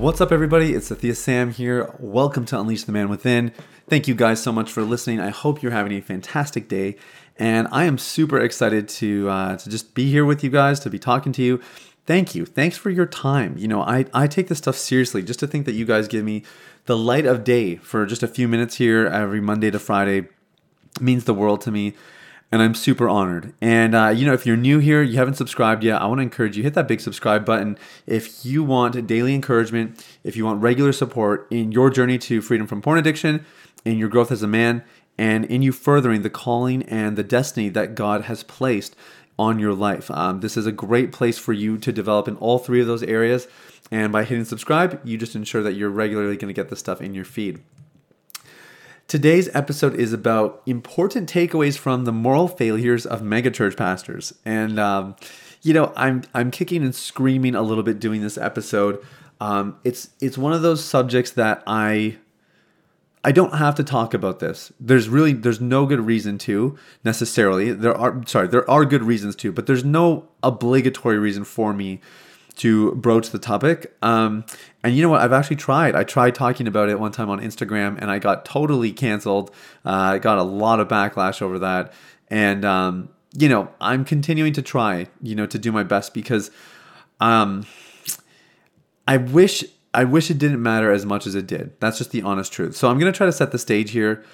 What's up, everybody? It's Sathya Sam here. Welcome to Unleash the Man Within. Thank you guys so much for listening. I hope you're having a fantastic day, and I am super excited to uh, to just be here with you guys, to be talking to you. Thank you. Thanks for your time. You know, I I take this stuff seriously. Just to think that you guys give me the light of day for just a few minutes here every Monday to Friday means the world to me and I'm super honored. And uh, you know, if you're new here, you haven't subscribed yet, I want to encourage you hit that big subscribe button. If you want daily encouragement, if you want regular support in your journey to freedom from porn addiction, in your growth as a man, and in you furthering the calling and the destiny that God has placed on your life. Um, this is a great place for you to develop in all three of those areas. And by hitting subscribe, you just ensure that you're regularly going to get this stuff in your feed. Today's episode is about important takeaways from the moral failures of megachurch pastors, and um, you know, I'm I'm kicking and screaming a little bit doing this episode. Um, it's it's one of those subjects that I I don't have to talk about this. There's really there's no good reason to necessarily. There are sorry, there are good reasons to, but there's no obligatory reason for me to broach the topic. Um, and you know what? I've actually tried. I tried talking about it one time on Instagram, and I got totally canceled. Uh, I got a lot of backlash over that, and um, you know, I'm continuing to try. You know, to do my best because um, I wish I wish it didn't matter as much as it did. That's just the honest truth. So I'm gonna try to set the stage here,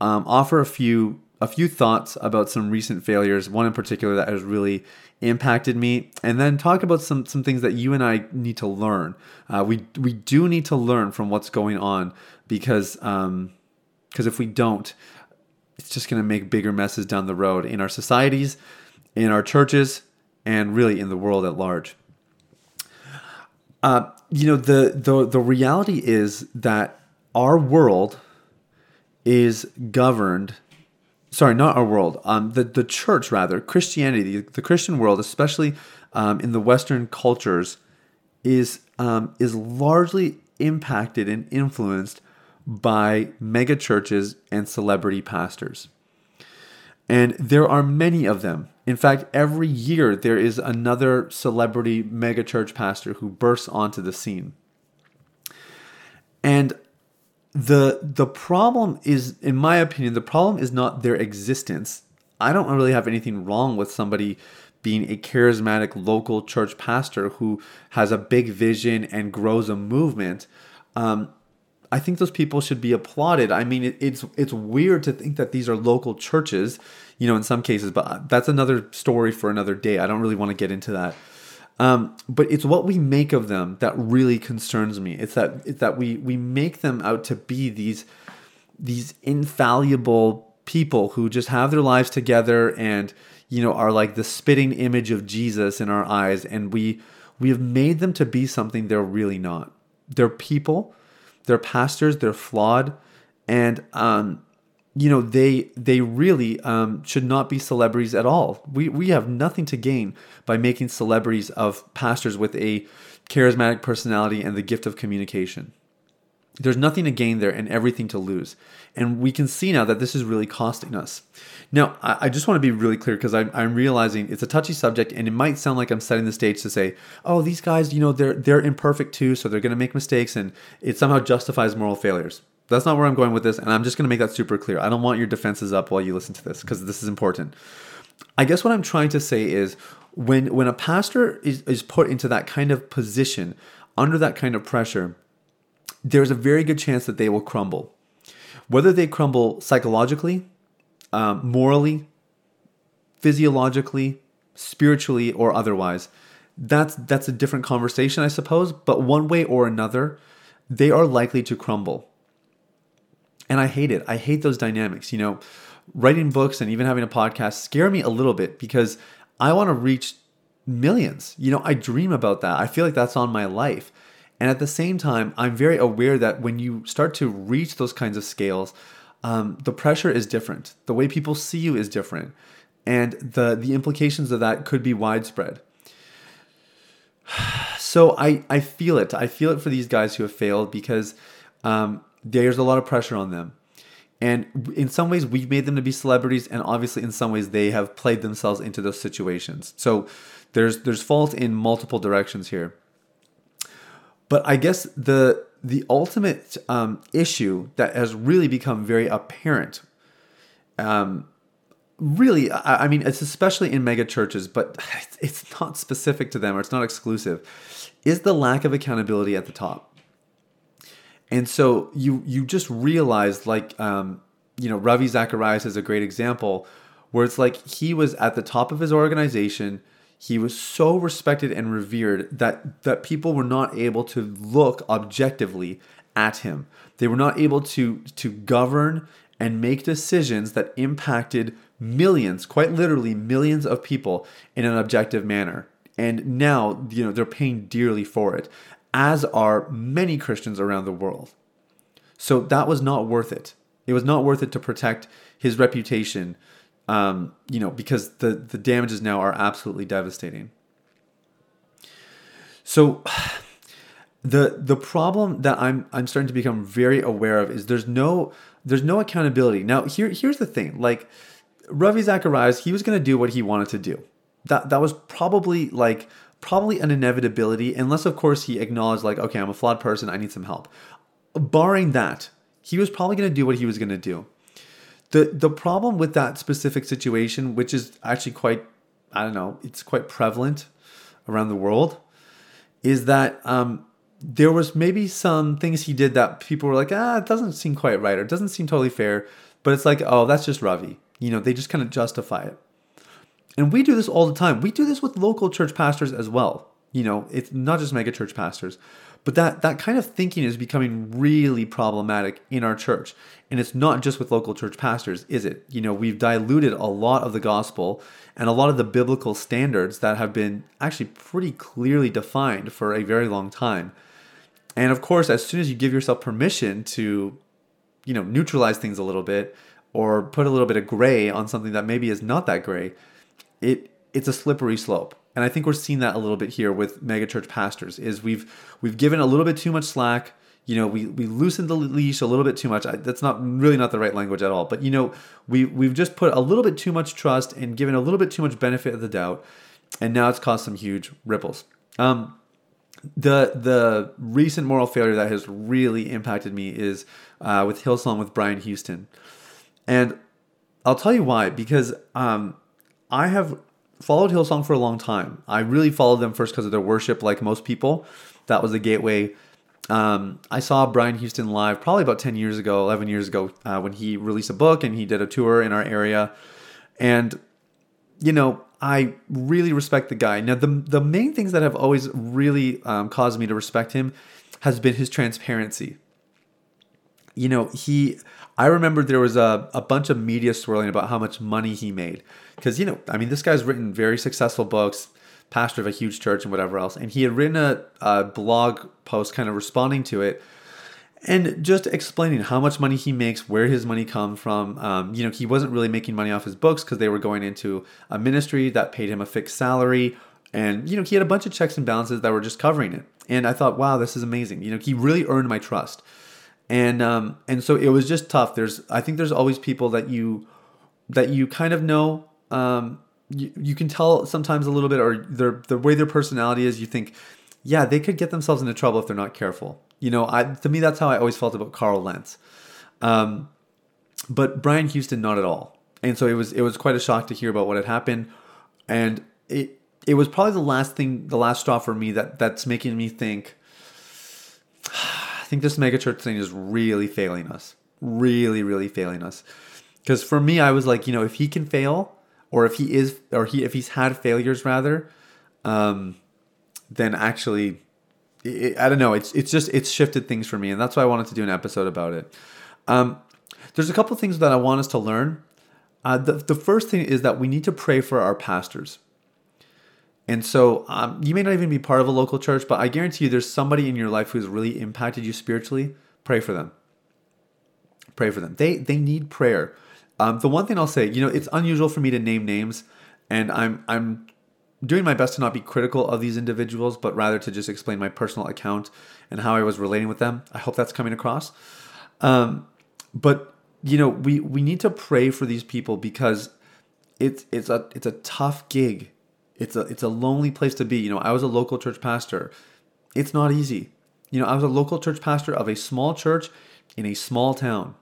um, offer a few a few thoughts about some recent failures, one in particular that has really impacted me, and then talk about some some things that you and I need to learn. Uh, we we do need to learn from what's going on because um, because if we don't, it's just going to make bigger messes down the road in our societies, in our churches, and really in the world at large. Uh, you know the the the reality is that our world is governed sorry, not our world, um, the, the church rather, Christianity, the, the Christian world, especially um, in the Western cultures, is, um, is largely impacted and influenced by mega churches and celebrity pastors. And there are many of them. In fact, every year there is another celebrity megachurch pastor who bursts onto the scene. And the the problem is in my opinion the problem is not their existence. I don't really have anything wrong with somebody being a charismatic local church pastor who has a big vision and grows a movement. Um, i think those people should be applauded. I mean it, it's it's weird to think that these are local churches you know in some cases but that's another story for another day. I don't really want to get into that um, but it's what we make of them that really concerns me. It's that it's that we we make them out to be these these infallible people who just have their lives together and you know are like the spitting image of Jesus in our eyes, and we we have made them to be something they're really not. They're people, they're pastors, they're flawed, and um, you know they they really um, should not be celebrities at all. We we have nothing to gain by making celebrities of pastors with a charismatic personality and the gift of communication. There's nothing to gain there and everything to lose. And we can see now that this is really costing us. Now, I, I just want to be really clear because I'm, I'm realizing it's a touchy subject and it might sound like I'm setting the stage to say, oh, these guys, you know, they're, they're imperfect too, so they're going to make mistakes and it somehow justifies moral failures. That's not where I'm going with this, and I'm just going to make that super clear. I don't want your defenses up while you listen to this because this is important. I guess what I'm trying to say is when when a pastor is, is put into that kind of position, under that kind of pressure, there's a very good chance that they will crumble. Whether they crumble psychologically, um, morally, physiologically, spiritually, or otherwise, that's that's a different conversation, I suppose. But one way or another, they are likely to crumble. And I hate it. I hate those dynamics. You know, writing books and even having a podcast scare me a little bit because I want to reach millions. You know, I dream about that. I feel like that's on my life. And at the same time, I'm very aware that when you start to reach those kinds of scales, um, the pressure is different. The way people see you is different. And the, the implications of that could be widespread. So I, I feel it. I feel it for these guys who have failed because um, there's a lot of pressure on them. And in some ways, we've made them to be celebrities, and obviously, in some ways, they have played themselves into those situations. So there's there's fault in multiple directions here. But I guess the the ultimate um, issue that has really become very apparent, um, really, I, I, mean, it's especially in mega churches, but it's not specific to them or it's not exclusive, is the lack of accountability at the top. And so you you just realize, like, um, you know, Ravi Zacharias is a great example, where it's like he was at the top of his organization he was so respected and revered that that people were not able to look objectively at him. They were not able to to govern and make decisions that impacted millions, quite literally millions of people in an objective manner. And now, you know, they're paying dearly for it, as are many Christians around the world. So that was not worth it. It was not worth it to protect his reputation um, you know, because the the damages now are absolutely devastating. So the the problem that I'm I'm starting to become very aware of is there's no there's no accountability. Now here here's the thing, like Ravi Zacharias, he was going to do what he wanted to do. That that was probably like probably an inevitability unless of course he acknowledged like okay, I'm a flawed person, I need some help. Barring that, he was probably going to do what he was going to do. The the problem with that specific situation, which is actually quite I don't know, it's quite prevalent around the world, is that um, there was maybe some things he did that people were like, ah, it doesn't seem quite right or it doesn't seem totally fair. But it's like, oh, that's just Ravi. You know, they just kind of justify it. And we do this all the time. We do this with local church pastors as well. You know, it's not just mega church pastors. But that, that kind of thinking is becoming really problematic in our church. And it's not just with local church pastors, is it? You know, we've diluted a lot of the gospel and a lot of the biblical standards that have been actually pretty clearly defined for a very long time. And of course, as soon as you give yourself permission to, you know, neutralize things a little bit or put a little bit of gray on something that maybe is not that gray, it it's a slippery slope and I think we're seeing that a little bit here with megachurch pastors is we've we've given a little bit too much slack. You know, we we loosened the leash a little bit too much. I, that's not really not the right language at all. But you know, we we've just put a little bit too much trust and given a little bit too much benefit of the doubt, and now it's caused some huge ripples. Um, the the recent moral failure that has really impacted me is uh, with Hillsong with Brian Houston, and I'll tell you why because um, I have followed Hillsong for a long time. I really followed them first because of their worship, like most people. That was the gateway. Um, I saw Brian Houston live probably about 10 years ago, 11 years ago, uh, when he released a book and he did a tour in our area. And, you know, I really respect the guy. Now, the, the main things that have always really um, caused me to respect him has been his transparency. You know, he, I remember there was a, a bunch of media swirling about how much money he made because you know, I mean, this guy's written very successful books, pastor of a huge church and whatever else, and he had written a, a blog post kind of responding to it and just explaining how much money he makes, where his money comes from. Um, you know, he wasn't really making money off his books because they were going into a ministry that paid him a fixed salary. And, you know, he had a bunch of checks and balances that were just covering it. And I thought, wow, this is amazing. You know, he really earned my trust. And um, and so it was just tough. There's I think there's always people that you that you kind of know um, you, you can tell sometimes a little bit, or their the way their personality is. You think, yeah, they could get themselves into trouble if they're not careful. You know, I to me that's how I always felt about Carl Lentz. Um, but Brian Houston, not at all. And so it was it was quite a shock to hear about what had happened, and it it was probably the last thing, the last straw for me that that's making me think. Think this megachurch thing is really failing us, really, really failing us. Because for me, I was like, you know, if he can fail, or if he is or he if he's had failures rather um, then actually it, I don't know. It's it's just it's shifted things for me and that's why I wanted to do an episode about it. Um, there's a couple things that I want us to learn. Uh, the, the first thing is that we need to pray for our pastors And so um, you may not even be part of a local church, but I guarantee you there's somebody in your life who's really impacted you spiritually. Pray for them. Pray for them. They they need prayer. Um, the one thing I'll say, you know, it's unusual for me to name names, and I'm I'm doing my best to not be critical of these individuals, but rather to just explain my personal account and how I was relating with them. I hope that's coming across. Um, but you know, we we need to pray for these people because it's it's a it's a tough gig. It's a it's a lonely place to be. You know, I was a local church pastor. It's not easy. You know, I was a local church pastor of a small church in a small town.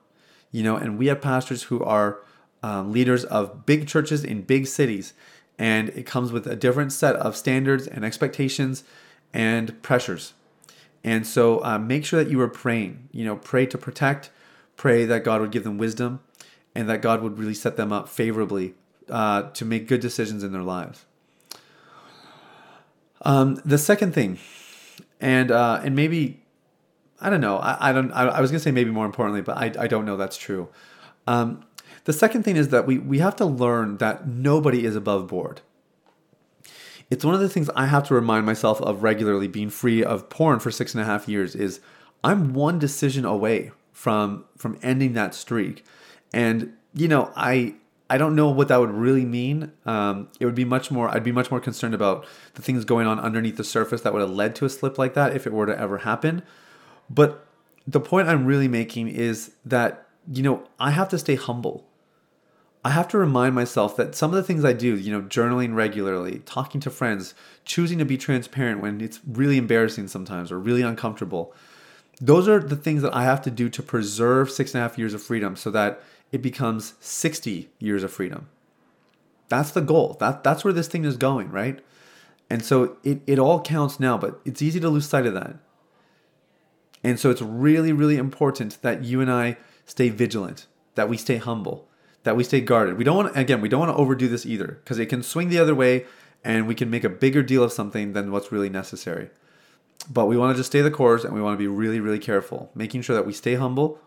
You know, and we have pastors who are um, leaders of big churches in big cities, and it comes with a different set of standards and expectations and pressures. And so, uh, make sure that you are praying. You know, pray to protect, pray that God would give them wisdom, and that God would really set them up favorably uh, to make good decisions in their lives. Um, the second thing, and uh, and maybe I don't know. I, I don't. I, I, was gonna say maybe more importantly, but I, I don't know that's true. Um, the second thing is that we we have to learn that nobody is above board. It's one of the things I have to remind myself of regularly. Being free of porn for six and a half years is I'm one decision away from from ending that streak, and you know I I don't know what that would really mean. Um, it would be much more. I'd be much more concerned about the things going on underneath the surface that would have led to a slip like that if it were to ever happen. But the point I'm really making is that you know I have to stay humble. I have to remind myself that some of the things I do, you know, journaling regularly, talking to friends, choosing to be transparent when it's really embarrassing sometimes or really uncomfortable, those are the things that I have to do to preserve six and a half years of freedom so that it becomes 60 years of freedom. That's the goal. That, that's where this thing is going, right? And so it, it all counts now, but it's easy to lose sight of that. And so it's really, really important that you and I stay vigilant, that we stay humble, that we stay guarded. We don't want again, we don't want to overdo this either because it can swing the other way and we can make a bigger deal of something than what's really necessary. But we want to just stay the course and we want to be really, really careful, making sure that we stay humble,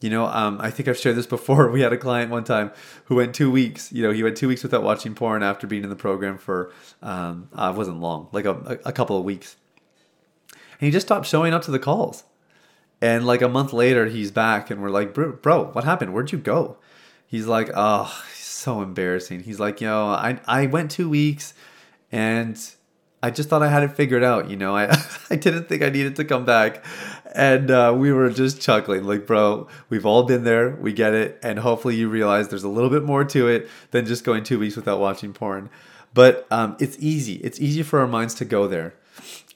you know, um, I think I've shared this before. We had a client one time who went two weeks. You know, he went two weeks without watching porn after being in the program for um, uh, wasn't long, like a, a couple of weeks. And he just stopped showing up to the calls. And like a month later, he's back, and we're like, bro, bro, what happened? Where'd you go? He's like, oh, so embarrassing. He's like, yo, I I went two weeks, and I just thought I had it figured out. You know, I I didn't think I needed to come back, and uh, we were just chuckling, like, bro, we've all been there, we get it, and hopefully you realize there's a little bit more to it than just going two weeks without watching porn. But um, it's easy. It's easy for our minds to go there,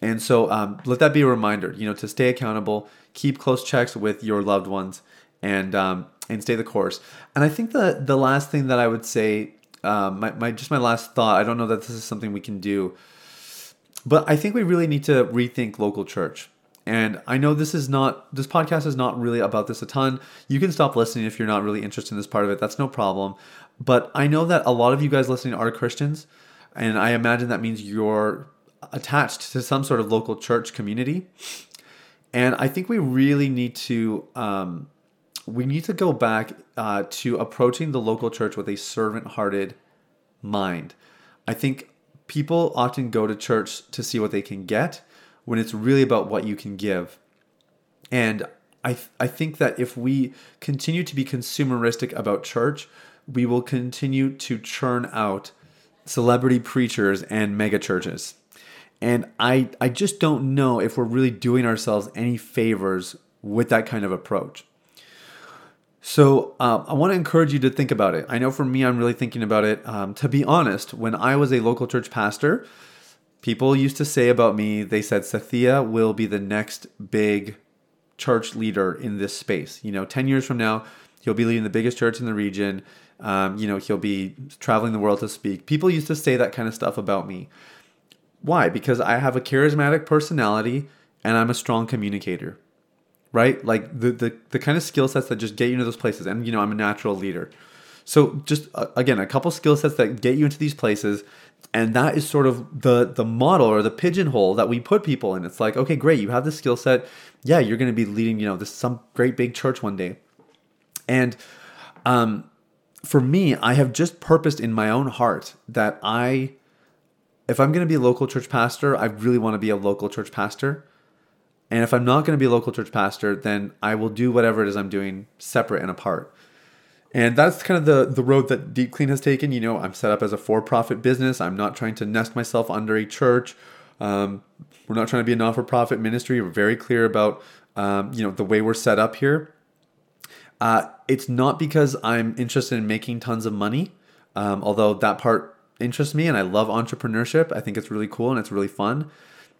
and so um, let that be a reminder. You know, to stay accountable, keep close checks with your loved ones, and um, and stay the course. And I think the the last thing that I would say, um, my, my just my last thought. I don't know that this is something we can do but I think we really need to rethink local church. And I know this is not, this podcast is not really about this a ton. You can stop listening if you're not really interested in this part of it. That's no problem. But I know that a lot of you guys listening are Christians. And I imagine that means you're attached to some sort of local church community. And I think we really need to, um, we need to go back uh, to approaching the local church with a servant hearted mind. I think people often go to church to see what they can get when it's really about what you can give. And I, th- I think that if we continue to be consumeristic about church, we will continue to churn out celebrity preachers and mega churches. And I, I just don't know if we're really doing ourselves any favors with that kind of approach. So uh, I want to encourage you to think about it. I know for me, I'm really thinking about it. Um, to be honest, when I was a local church pastor, people used to say about me, they said, Sathya will be the next big church leader in this space. You know, 10 years from now, he'll be leading the biggest church in the region. Um, you know, he'll be traveling the world to speak. People used to say that kind of stuff about me. Why? Because I have a charismatic personality and I'm a strong communicator right? Like the the, the kind of skill sets that just get you into those places. And you know, I'm a natural leader. So just uh, again, a couple skill sets that get you into these places, and that is sort of the the model or the pigeonhole that we put people in. It's like, okay, great, you have this skill set. Yeah, you're going to be leading, you know, this some great big church one day. And um for me, I have just purposed in my own heart that I if I'm going to be a local church pastor, I really want to be a local church pastor. And if I'm not going to be a local church pastor, then I will do whatever it is I'm doing separate and apart. And that's kind of the, the road that Deep Clean has taken. You know, I'm set up as a for profit business. I'm not trying to nest myself under a church. Um, we're not trying to be a non for profit ministry. We're very clear about, um, you know, the way we're set up here. Uh, it's not because I'm interested in making tons of money, um, although that part interests me and I love entrepreneurship. I think it's really cool and it's really fun.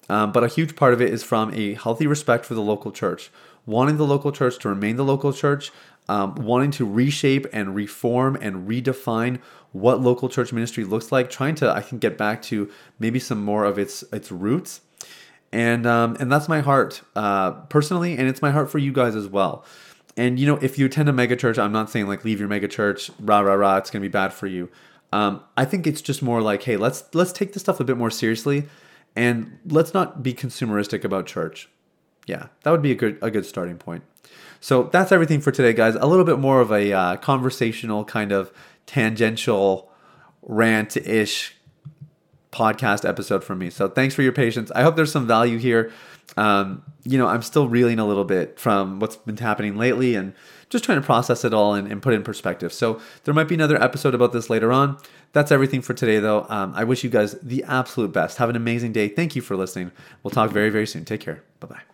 Um, but a huge part of it is from a healthy respect for the local church, wanting the local church to remain the local church, um, wanting to reshape and reform and redefine what local church ministry looks like, trying to I think get back to maybe some more of its its roots, and um, and that's my heart uh, personally, and it's my heart for you guys as well. And you know, if you attend a megachurch, I'm not saying like leave your megachurch, rah rah rah, it's gonna be bad for you. Um, I think it's just more like, hey, let's let's take this stuff a bit more seriously, and let's not be consumeristic about church. Yeah, that would be a good a good starting point. So that's everything for today, guys. A little bit more of a uh, conversational kind of tangential rant ish podcast episode for me. So thanks for your patience. I hope there's some value here. Um, you know, I'm still reeling a little bit from what's been happening lately and just trying to process it all and, and put it in perspective. So there might be another episode about this later on. That's everything for today, though. Um, I wish you guys the absolute best. Have an amazing day. Thank you for listening. We'll talk very, very soon. Take care. Bye bye.